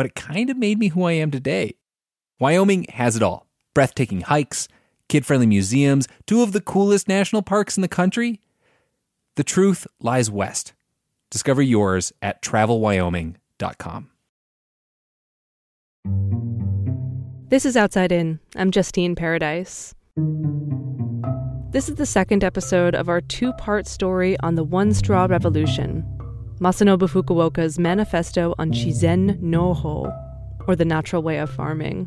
but it kind of made me who I am today. Wyoming has it all breathtaking hikes, kid friendly museums, two of the coolest national parks in the country. The truth lies west. Discover yours at travelwyoming.com. This is Outside In. I'm Justine Paradise. This is the second episode of our two part story on the One Straw Revolution Masanobu Fukuoka's manifesto on Shizen no Ho, or the natural way of farming.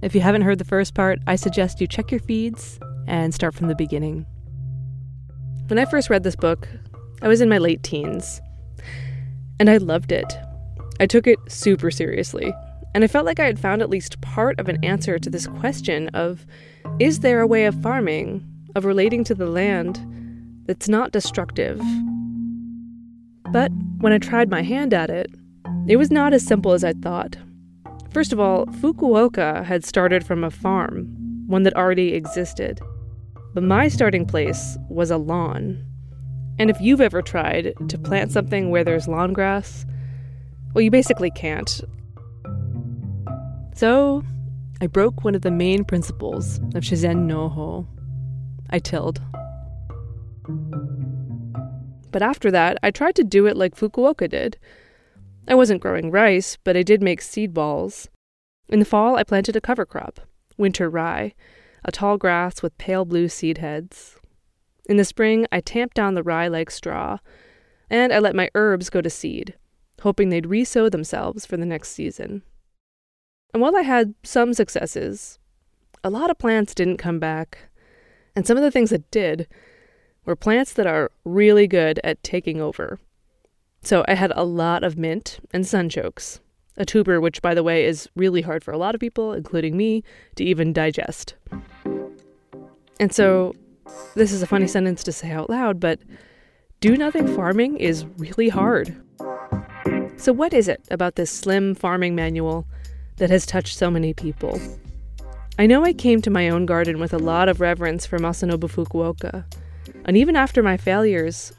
If you haven't heard the first part, I suggest you check your feeds and start from the beginning. When I first read this book, I was in my late teens, and I loved it. I took it super seriously. And I felt like I had found at least part of an answer to this question of is there a way of farming, of relating to the land, that's not destructive? But when I tried my hand at it, it was not as simple as I thought. First of all, Fukuoka had started from a farm, one that already existed. But my starting place was a lawn. And if you've ever tried to plant something where there's lawn grass, well, you basically can't, so, I broke one of the main principles of Shizen no Ho. I tilled. But after that, I tried to do it like Fukuoka did. I wasn't growing rice, but I did make seed balls. In the fall, I planted a cover crop, winter rye, a tall grass with pale blue seed heads. In the spring, I tamped down the rye like straw, and I let my herbs go to seed, hoping they'd resow themselves for the next season. And while I had some successes, a lot of plants didn't come back. And some of the things that did were plants that are really good at taking over. So I had a lot of mint and sunchokes, a tuber which, by the way, is really hard for a lot of people, including me, to even digest. And so this is a funny sentence to say out loud, but do nothing farming is really hard. So, what is it about this slim farming manual that has touched so many people. I know I came to my own garden with a lot of reverence for Masanobu Fukuoka, and even after my failures,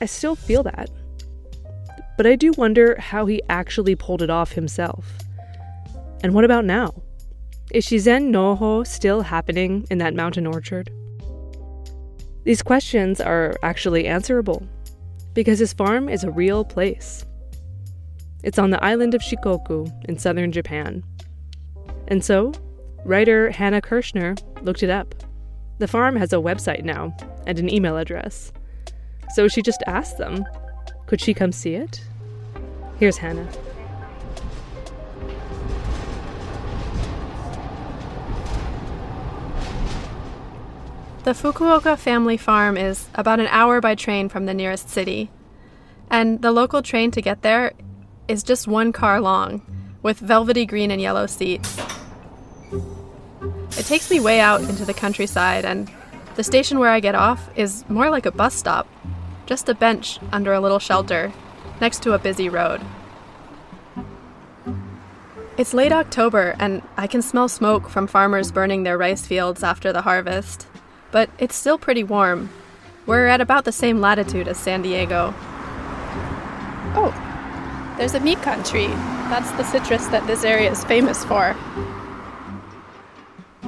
I still feel that. But I do wonder how he actually pulled it off himself. And what about now? Is Shizen Noho still happening in that mountain orchard? These questions are actually answerable because his farm is a real place. It's on the island of Shikoku in southern Japan. And so, writer Hannah Kirshner looked it up. The farm has a website now and an email address. So she just asked them, could she come see it? Here's Hannah. The Fukuoka family farm is about an hour by train from the nearest city. And the local train to get there is just one car long, with velvety green and yellow seats. It takes me way out into the countryside, and the station where I get off is more like a bus stop just a bench under a little shelter next to a busy road. It's late October, and I can smell smoke from farmers burning their rice fields after the harvest. But it's still pretty warm. We're at about the same latitude as San Diego. Oh, there's a mikan tree. That's the citrus that this area is famous for.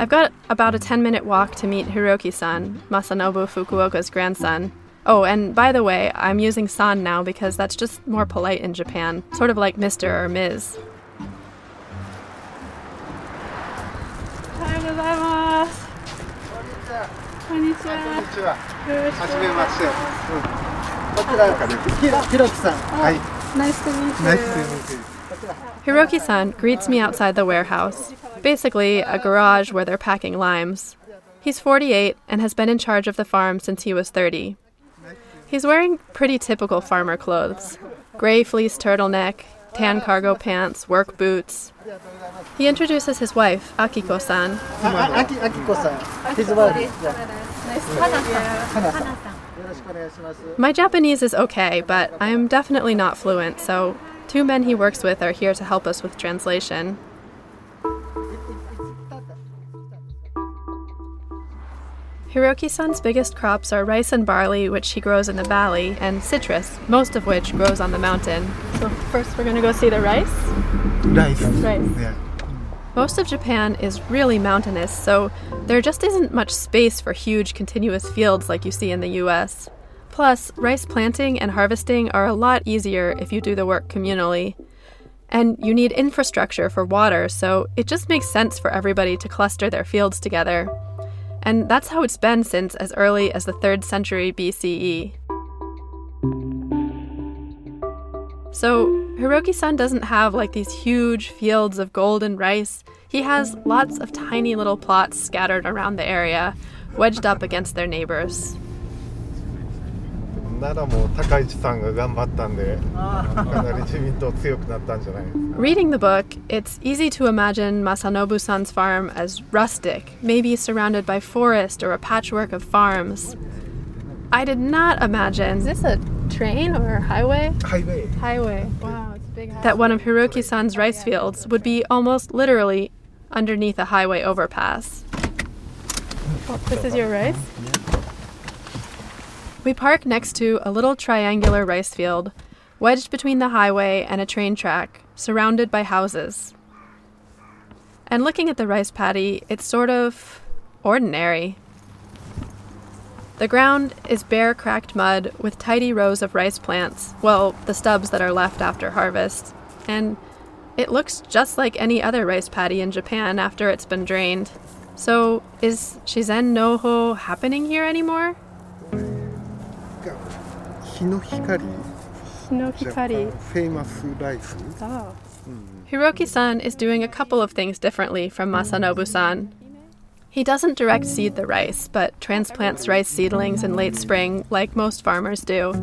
I've got about a 10 minute walk to meet Hiroki san, Masanobu Fukuoka's grandson. Oh, and by the way, I'm using san now because that's just more polite in Japan, sort of like Mr. or Ms. Oh, nice to meet you. Nice to meet you. Hiroki san greets me outside the warehouse, basically, a garage where they're packing limes. He's 48 and has been in charge of the farm since he was 30. He's wearing pretty typical farmer clothes gray fleece turtleneck, tan cargo pants, work boots. He introduces his wife, Akiko san. Ah, ah, Akiko san. His wife. My Japanese is okay, but I am definitely not fluent, so Two men he works with are here to help us with translation. Hiroki san's biggest crops are rice and barley, which he grows in the valley, and citrus, most of which grows on the mountain. So, first we're going to go see the rice. Rice. Rice. Yeah. Most of Japan is really mountainous, so there just isn't much space for huge continuous fields like you see in the US. Plus, rice planting and harvesting are a lot easier if you do the work communally. And you need infrastructure for water, so it just makes sense for everybody to cluster their fields together. And that's how it's been since as early as the 3rd century BCE. So, Hiroki san doesn't have like these huge fields of golden rice. He has lots of tiny little plots scattered around the area, wedged up against their neighbors. Reading the book, it's easy to imagine Masanobu san's farm as rustic, maybe surrounded by forest or a patchwork of farms. I did not imagine. Is this a train or a highway? Highway. Highway. Wow, it's a big. That one of Hiroki san's rice fields would be almost literally underneath a highway overpass. Oh, this is your rice? We park next to a little triangular rice field, wedged between the highway and a train track, surrounded by houses. And looking at the rice paddy, it's sort of ordinary. The ground is bare cracked mud with tidy rows of rice plants, well, the stubs that are left after harvest. And it looks just like any other rice paddy in Japan after it's been drained. So, is Shizen Noho happening here anymore? 日の光。 No ジャパンフェイマスライス。 Hiroki san is doing a couple of things differently from Masanobu san. He doesn't direct seed the rice, but transplants rice seedlings in late spring like most farmers do.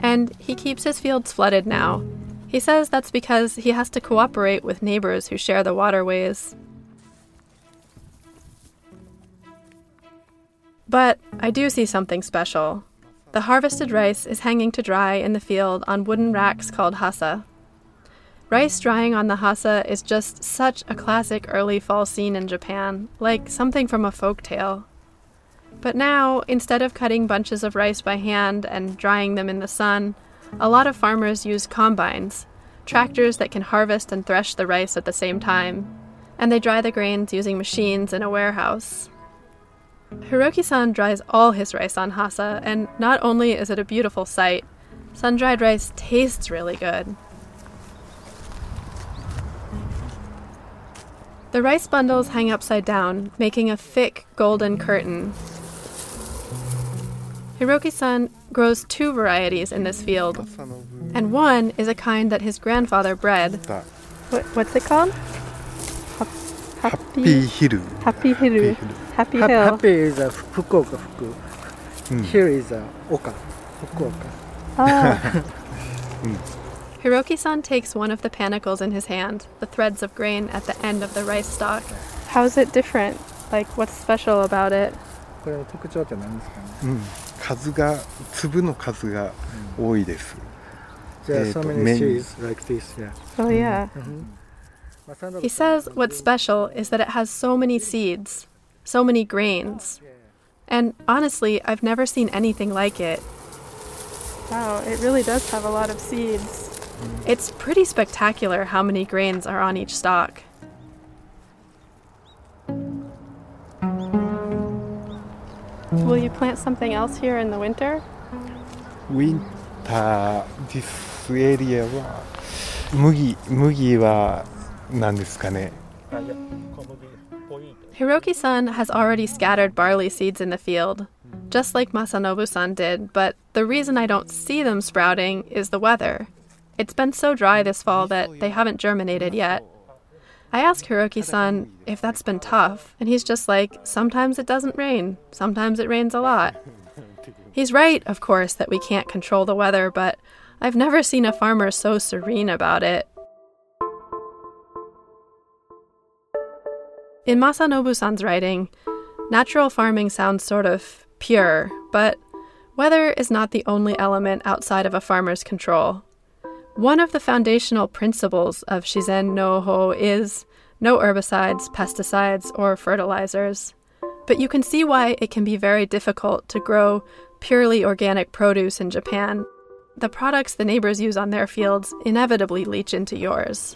And he keeps his fields flooded now. He says that's because he has to cooperate with neighbors who share the waterways. But I do see something special. The harvested rice is hanging to dry in the field on wooden racks called hasa. Rice drying on the hasa is just such a classic early fall scene in Japan, like something from a folk tale. But now, instead of cutting bunches of rice by hand and drying them in the sun, a lot of farmers use combines, tractors that can harvest and thresh the rice at the same time, and they dry the grains using machines in a warehouse. Hiroki san dries all his rice on Hasa, and not only is it a beautiful sight, sun dried rice tastes really good. The rice bundles hang upside down, making a thick golden curtain. Hiroki san grows two varieties in this field, and one is a kind that his grandfather bred. What, what's it called? Happy, Happy Hiru. Happy Hiru. Happy Hiru. Happy Hap- Hill. Happy is a Fukuoka, Fuku. Here is a Oka, Fukuoka. Ah. Hiroki-san takes one of the panicles in his hand, the threads of grain at the end of the rice stalk. How's it different? Like, what's special about it? これの特徴って何ですかねうん、数が粒の数が多いです。じゃあ、えーと so many 麺 seeds like this, yeah. Oh, yeah. Masanobu He says what's special is that it has so many seeds, so many grains. And honestly, I've never seen anything like it. Wow, it really does have a lot of seeds. It's pretty spectacular how many grains are on each stalk. Will you plant something else here in the winter? ウィンター、this area は麦麦は何ですかね。 Hiroki san has already scattered barley seeds in the field, just like Masanobu san did, but the reason I don't see them sprouting is the weather. It's been so dry this fall that they haven't germinated yet. I ask Hiroki san if that's been tough, and he's just like, sometimes it doesn't rain, sometimes it rains a lot. He's right, of course, that we can't control the weather, but I've never seen a farmer so serene about it. In Masanobu san's writing, natural farming sounds sort of pure, but weather is not the only element outside of a farmer's control. One of the foundational principles of Shizen no Ho is no herbicides, pesticides, or fertilizers. But you can see why it can be very difficult to grow purely organic produce in Japan. The products the neighbors use on their fields inevitably leach into yours.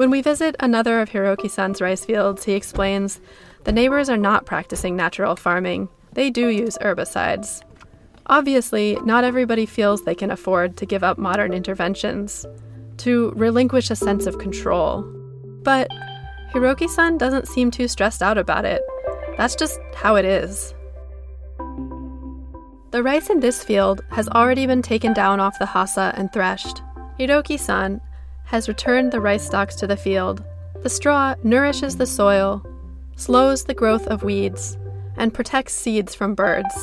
When we visit another of Hiroki san's rice fields, he explains the neighbors are not practicing natural farming, they do use herbicides. Obviously, not everybody feels they can afford to give up modern interventions, to relinquish a sense of control. But Hiroki san doesn't seem too stressed out about it. That's just how it is. The rice in this field has already been taken down off the hasa and threshed. Hiroki san has returned the rice stalks to the field. The straw nourishes the soil, slows the growth of weeds, and protects seeds from birds.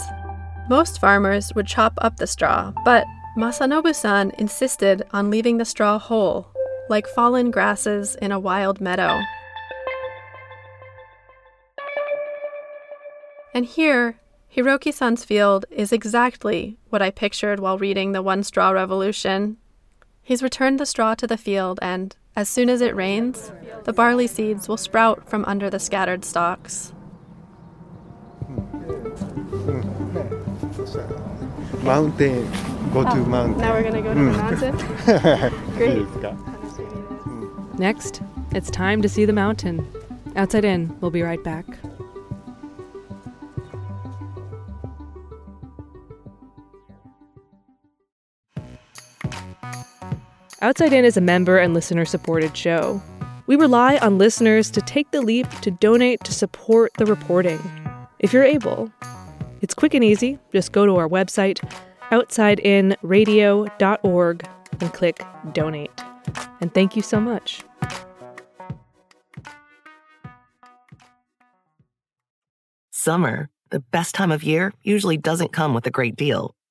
Most farmers would chop up the straw, but Masanobu san insisted on leaving the straw whole, like fallen grasses in a wild meadow. And here, Hiroki san's field is exactly what I pictured while reading The One Straw Revolution. He's returned the straw to the field, and, as soon as it rains, the barley seeds will sprout from under the scattered stalks. Mountain, go to oh, mountain. Now we're gonna go to the hmm. mountain. Great. Hmm. Next, it's time to see the mountain. Outside in, we'll be right back. Outside In is a member and listener supported show. We rely on listeners to take the leap to donate to support the reporting. If you're able, it's quick and easy. Just go to our website, outsideinradio.org, and click donate. And thank you so much. Summer, the best time of year, usually doesn't come with a great deal.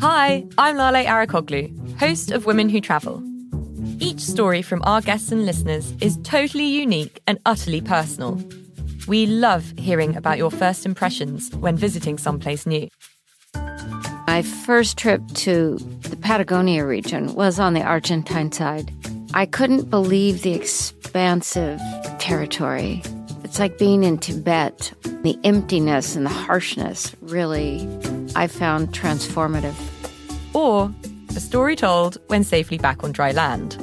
Hi, I'm Lale Arikoglu, host of Women Who Travel. Each story from our guests and listeners is totally unique and utterly personal. We love hearing about your first impressions when visiting someplace new. My first trip to the Patagonia region was on the Argentine side. I couldn't believe the expansive territory. It's like being in Tibet. The emptiness and the harshness really, I found transformative. Or a story told when safely back on dry land.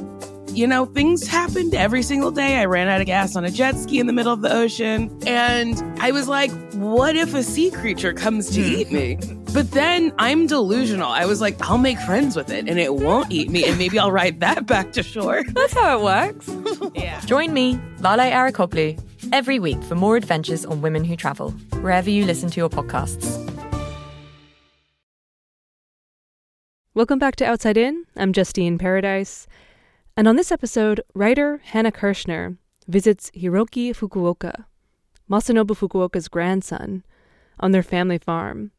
You know, things happened every single day. I ran out of gas on a jet ski in the middle of the ocean. And I was like, what if a sea creature comes to hmm. eat me? But then I'm delusional. I was like, I'll make friends with it and it won't eat me, and maybe I'll ride that back to shore. That's how it works. yeah. Join me, Lale Arikoglu, every week for more adventures on women who travel, wherever you listen to your podcasts. Welcome back to Outside In. I'm Justine Paradise. And on this episode, writer Hannah Kirshner visits Hiroki Fukuoka, Masanobu Fukuoka's grandson, on their family farm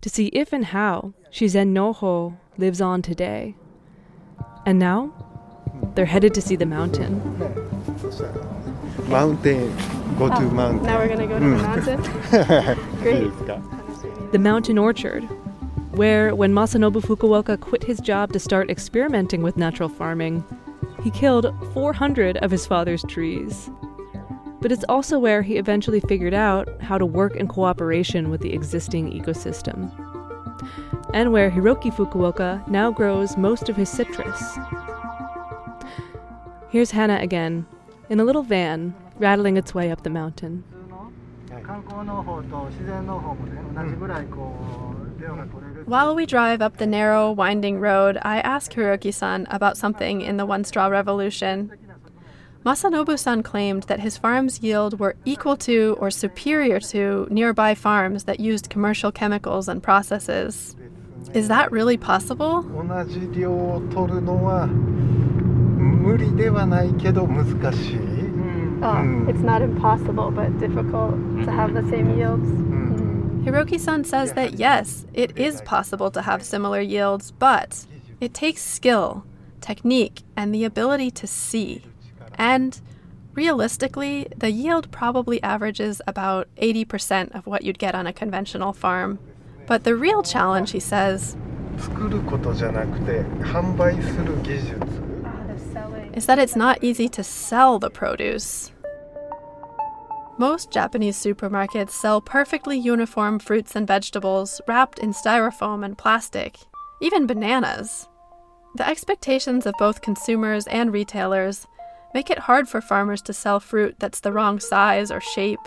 to see if and how Shizen Noho lives on today. And now, they're headed to see the mountain mountain. Go oh, to mountain. Now we're gonna go to the hmm. mountain. Great. the mountain orchard, where when Masanobu Fukuoka quit his job to start experimenting with natural farming, he killed 400 of his father's trees. But it's also where he eventually figured out how to work in cooperation with the existing ecosystem. And where Hiroki Fukuoka now grows most of his citrus. Here's Hannah again in a little van rattling its way up the mountain. While we drive up the narrow, winding road, I ask Hiroki san about something in the One Straw Revolution. Masanobu san claimed that his farm's yield were equal to or superior to nearby farms that used commercial chemicals and processes. Is that really possible? 同じ量を取るのは無理ではないけど難しい、 Oh, it's not impossible, but difficult to have the same yields. うん、 Hiroki san says that yes, it is possible to have similar yields, but it takes skill, technique, and the ability to see. And realistically, the yield probably averages about 80% of what you'd get on a conventional farm. But the real challenge, he says, 作ることじゃなくて販売する技術 is that it's not easy to sell the produce. Most Japanese supermarkets sell perfectly uniform fruits and vegetables wrapped in styrofoam and plastic, even bananas. The expectations of both consumers and retailers make it hard for farmers to sell fruit that's the wrong size or shape.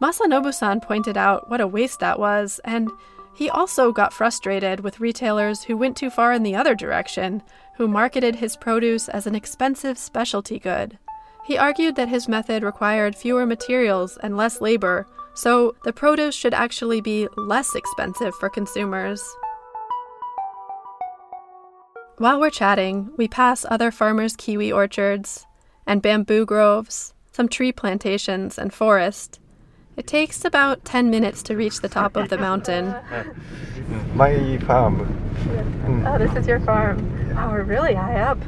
Masanobu san pointed out what a waste that was, and he also got frustrated with retailers who went too far in the other direction, who marketed his produce as an expensive specialty good. He argued that his method required fewer materials and less labor, so the produce should actually be less expensive for consumers. While we're chatting, we pass other farmers' kiwi orchards and bamboo groves, some tree plantations, and forest. It takes about 10 minutes to reach the top of the mountain. My farm. Oh, this is your farm. Oh, we're really high up.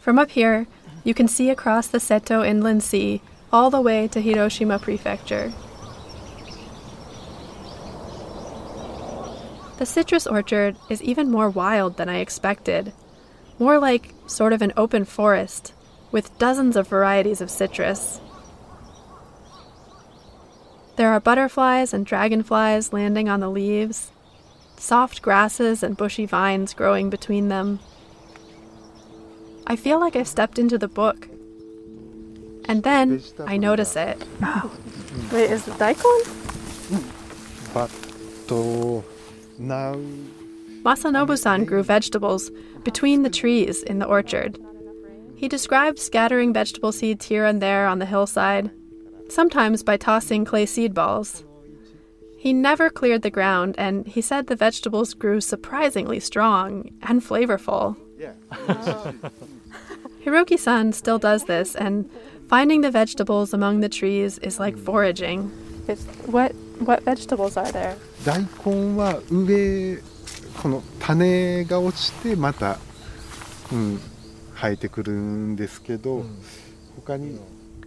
From up here, you can see across the Seto Inland Sea all the way to Hiroshima Prefecture. The citrus orchard is even more wild than I expected. More like sort of an open forest with dozens of varieties of citrus. There are butterflies and dragonflies landing on the leaves, soft grasses and bushy vines growing between them. I feel like I've stepped into the book. And then I notice it. Wait, is the daikon? But now. Masanobu san grew vegetables between the trees in the orchard. He described scattering vegetable seeds here and there on the hillside, sometimes by tossing clay seed balls. He never cleared the ground, and he said the vegetables grew surprisingly strong and flavorful. Hiroki san still does this, and finding the vegetables among the trees is like foraging. what, what vegetables are there? 大根は上この種が落ちてまた、うん、 生えてくるんですけど、他に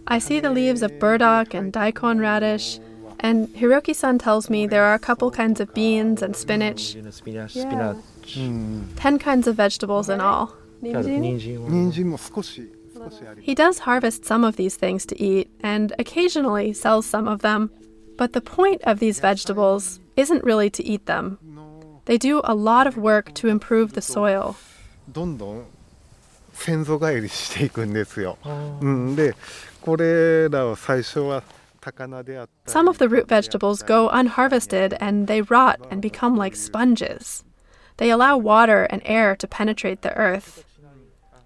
I see the leaves of burdock and daikon radish, and Hiroki san tells me there are a couple kinds of beans and spinach, スピナッチ、 10 kinds of vegetables in all. 人参は人参も少し少しあり He does harvest some of these things to eat and occasionally sells some of them. But the point of these vegetables isn't really to eat them. They do a lot of work to improve the soil. どんどん先祖返りしていくんですよ。うん、で これらは最初は高菜であったり Some of the root vegetables go unharvested and they rot and become like sponges. They allow water and air to penetrate the earth.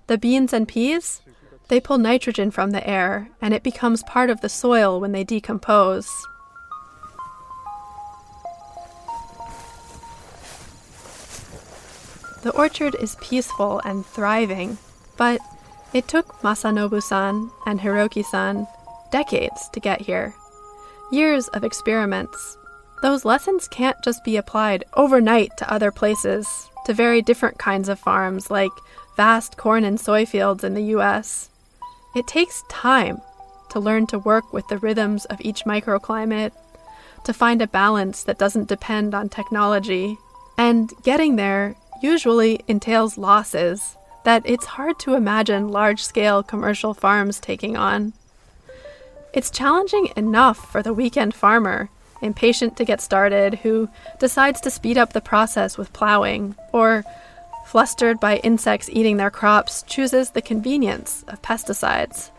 The beans and peas, they pull nitrogen from the air and it becomes part of the soil when they decompose. The orchard is peaceful and thriving, but it took Masanobu san and Hiroki san decades to get here. Years of experiments. Those lessons can't just be applied overnight to other places, to very different kinds of farms like vast corn and soy fields in the US. It takes time to learn to work with the rhythms of each microclimate, to find a balance that doesn't depend on technology. And getting there usually entails losses that it's hard to imagine large scale commercial farms taking on. It's challenging enough for the weekend farmer, impatient to get started, who decides to speed up the process with plowing, or flustered by insects eating their crops, chooses the convenience of pesticides.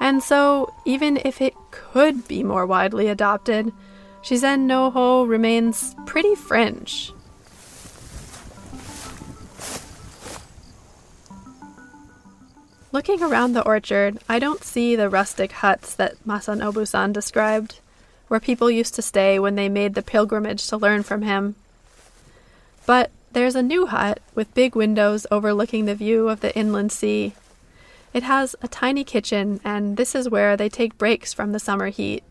And so, even if it could be more widely adopted, Shizen no Ho remains pretty fringe. Looking around the orchard, I don't see the rustic huts that Masanobu san described, where people used to stay when they made the pilgrimage to learn from him. But there's a new hut with big windows overlooking the view of the inland sea. It has a tiny kitchen, and this is where they take breaks from the summer heat.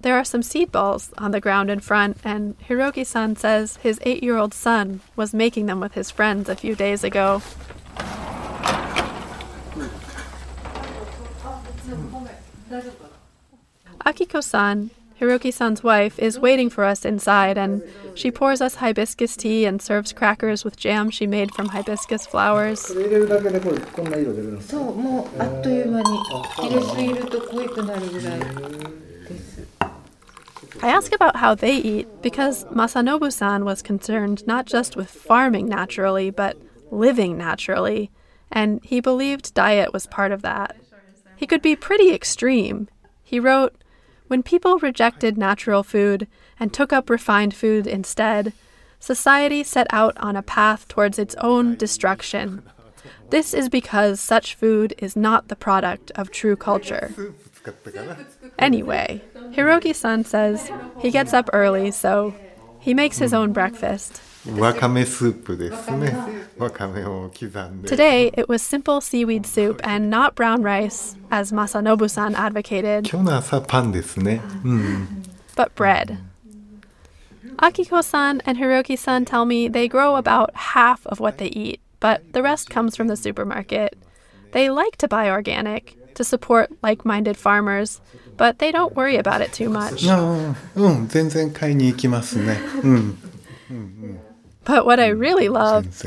There are some seed balls on the ground in front, and Hiroki san says his eight year old son was making them with his friends a few days ago. Akiko san, Hiroki san's wife, is waiting for us inside and she pours us hibiscus tea and serves crackers with jam she made from hibiscus flowers. I ask about how they eat because Masanobu san was concerned not just with farming naturally, but living naturally, and he believed diet was part of that. He could be pretty extreme. He wrote, When people rejected natural food and took up refined food instead, society set out on a path towards its own destruction. This is because such food is not the product of true culture. Anyway, Hiroki san says he gets up early, so he makes his own breakfast. わかめスープですねわかめを刻んで Today, it was simple seaweed soup and not brown rice, as Masanobu san advocated, 今日の朝パンですねうん but bread. Akiko san and Hiroki san tell me they grow about half of what they eat, but the rest comes from the supermarket. They like to buy organic to support like minded farmers, but they don't worry about it too much. ああうん全然買いに行きますねうん、 but what I really love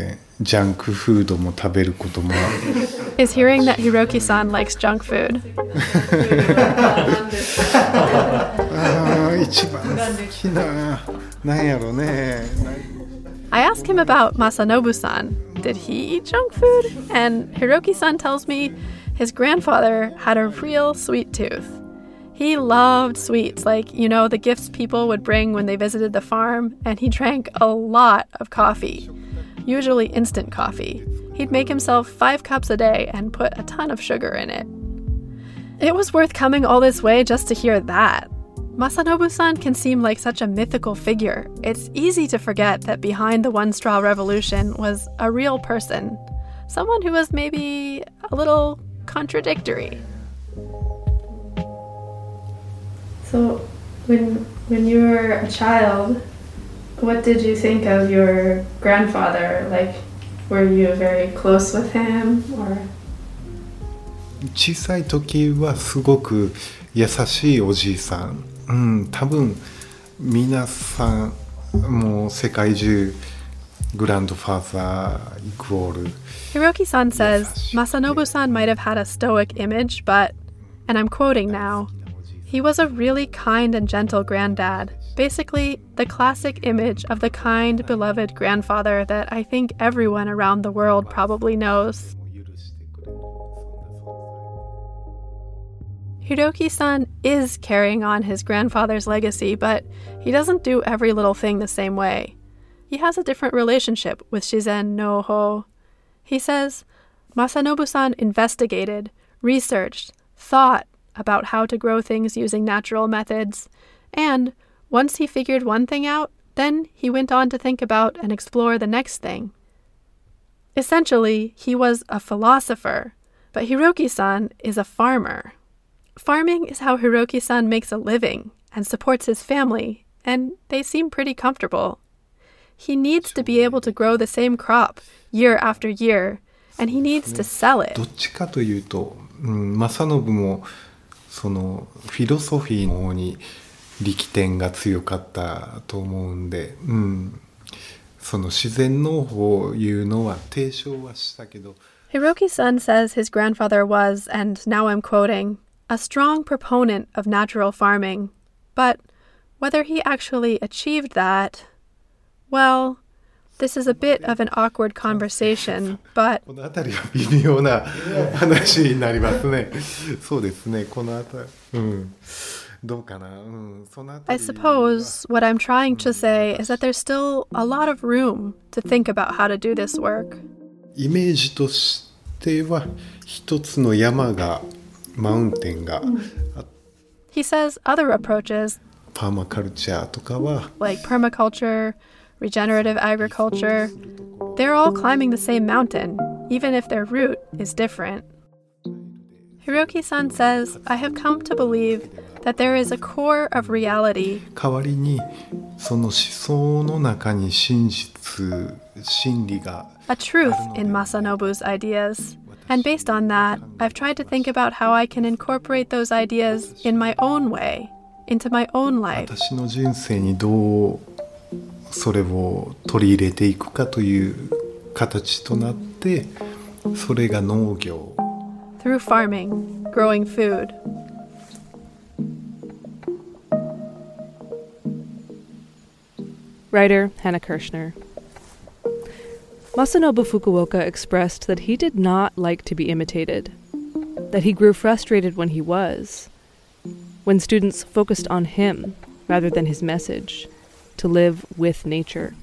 is hearing that Hiroki san likes junk food. I ask him about Masanobu san. Did he eat junk food? And Hiroki san tells me his grandfather had a real sweet tooth. He loved sweets, like, you know, the gifts people would bring when they visited the farm, and he drank a lot of coffee, usually instant coffee. He'd make himself five cups a day and put a ton of sugar in it. It was worth coming all this way just to hear that. Masanobu san can seem like such a mythical figure. It's easy to forget that behind the One Straw Revolution was a real person, someone who was maybe a little contradictory. So, when when you were a child, what did you think of your grandfather? Like, were you very close with him, or 小さい時はすごく優しいおじいさん、うん、多分皆さんもう世界中グランドファーザーイクオール Hiroki san says Masanobu san might have had a stoic image, but, and I'm quoting now, he was a really kind and gentle granddad. Basically, the classic image of the kind, beloved grandfather that I think everyone around the world probably knows. Hiroki san is carrying on his grandfather's legacy, but he doesn't do every little thing the same way. He has a different relationship with Shizen no Ho. He says Masanobu san investigated, researched, thought about how to grow things using natural methods, and once he figured one thing out, then he went on to think about and explore the next thing. Essentially, he was a philosopher, but Hiroki san is a farmer. Farming is how Hiroki san makes a living and supports his family, and they seem pretty comfortable. He needs to be able to grow the same crop year after year, and he needs to sell it. どっちかというと、うん、正信も そのフィロソフィーの方に力点が強かったと思うんで、うん、その自然農法を言うのは提唱はしたけど Hiroki san says his grandfather was, and now I'm quoting, a strong proponent of natural farming. But whether he actually achieved that, well, this is a bit of an awkward conversation, but この辺りは微妙な話になりますね。そうですね、この辺り。うん。どうかな。うん。その I 辺り。 suppose what I'm trying to say is that there's still a lot of room to think about how to do this work. イメージとしては、一つの山が、マウンテンが、 He says other approaches, パーマカルチャーとかは、 like permaculture, regenerative agriculture, they're all climbing the same mountain, even if their route is different. Hiroki san says, I have come to believe that there is a core of reality. A truth in Masanobu's ideas. And based on that, I've tried to think about how I can incorporate those ideas in my own way, into my own life. 私の人生にどうそれを取り入れていくかという形となってそれが農業 through farming, growing food. Writer Hannah Kirschner. Masanobu Fukuoka expressed that he did not like to be imitated, that he grew frustrated when he was, when students focused on him rather than his message, to live with nature.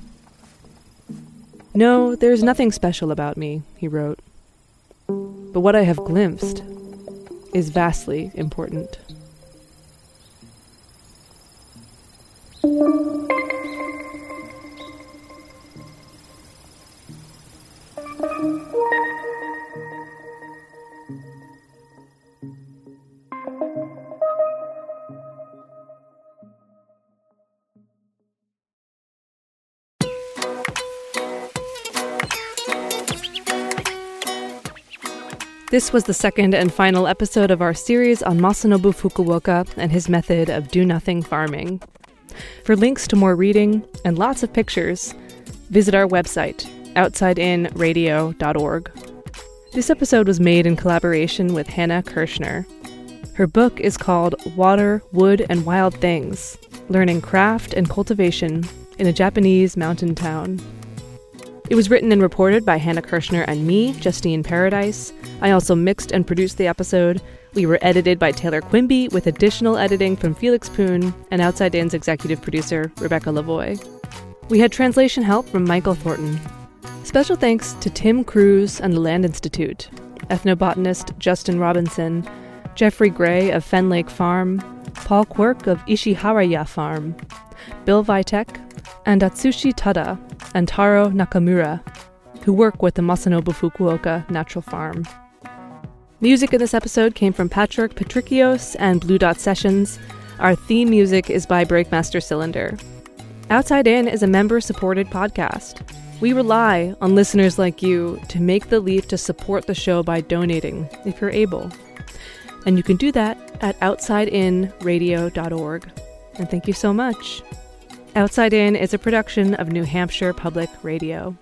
No, there's nothing special about me, he wrote. But what I have glimpsed is vastly important. This was the second and final episode of our series on Masanobu Fukuoka and his method of do nothing farming. For links to more reading and lots of pictures, visit our website, outsideinradio.org. This episode was made in collaboration with Hannah Kirshner. Her book is called Water, Wood, and Wild Things Learning Craft and Cultivation in a Japanese Mountain Town. It was written and reported by Hannah Kirshner and me, Justine Paradise. I also mixed and produced the episode. We were edited by Taylor Quimby with additional editing from Felix Poon and Outside In's executive producer, Rebecca Lavoie. We had translation help from Michael Thornton. Special thanks to Tim Crews and the Land Institute, ethnobotanist Justin Robinson, Jeffrey Gray of Fen Lake Farm, Paul Quirk of Ishiharaya Farm, Bill Vitek, and Atsushi Tada and Taro Nakamura, who work with the Masanobu Fukuoka Natural Farm. Music in this episode came from Patrick Patrikios and Blue Dot Sessions. Our theme music is by Breakmaster Cylinder. Outside In is a member supported podcast. We rely on listeners like you to make the leap to support the show by donating, if you're able. And you can do that at outsideinradio.org. And thank you so much. Outside In is a production of New Hampshire Public Radio.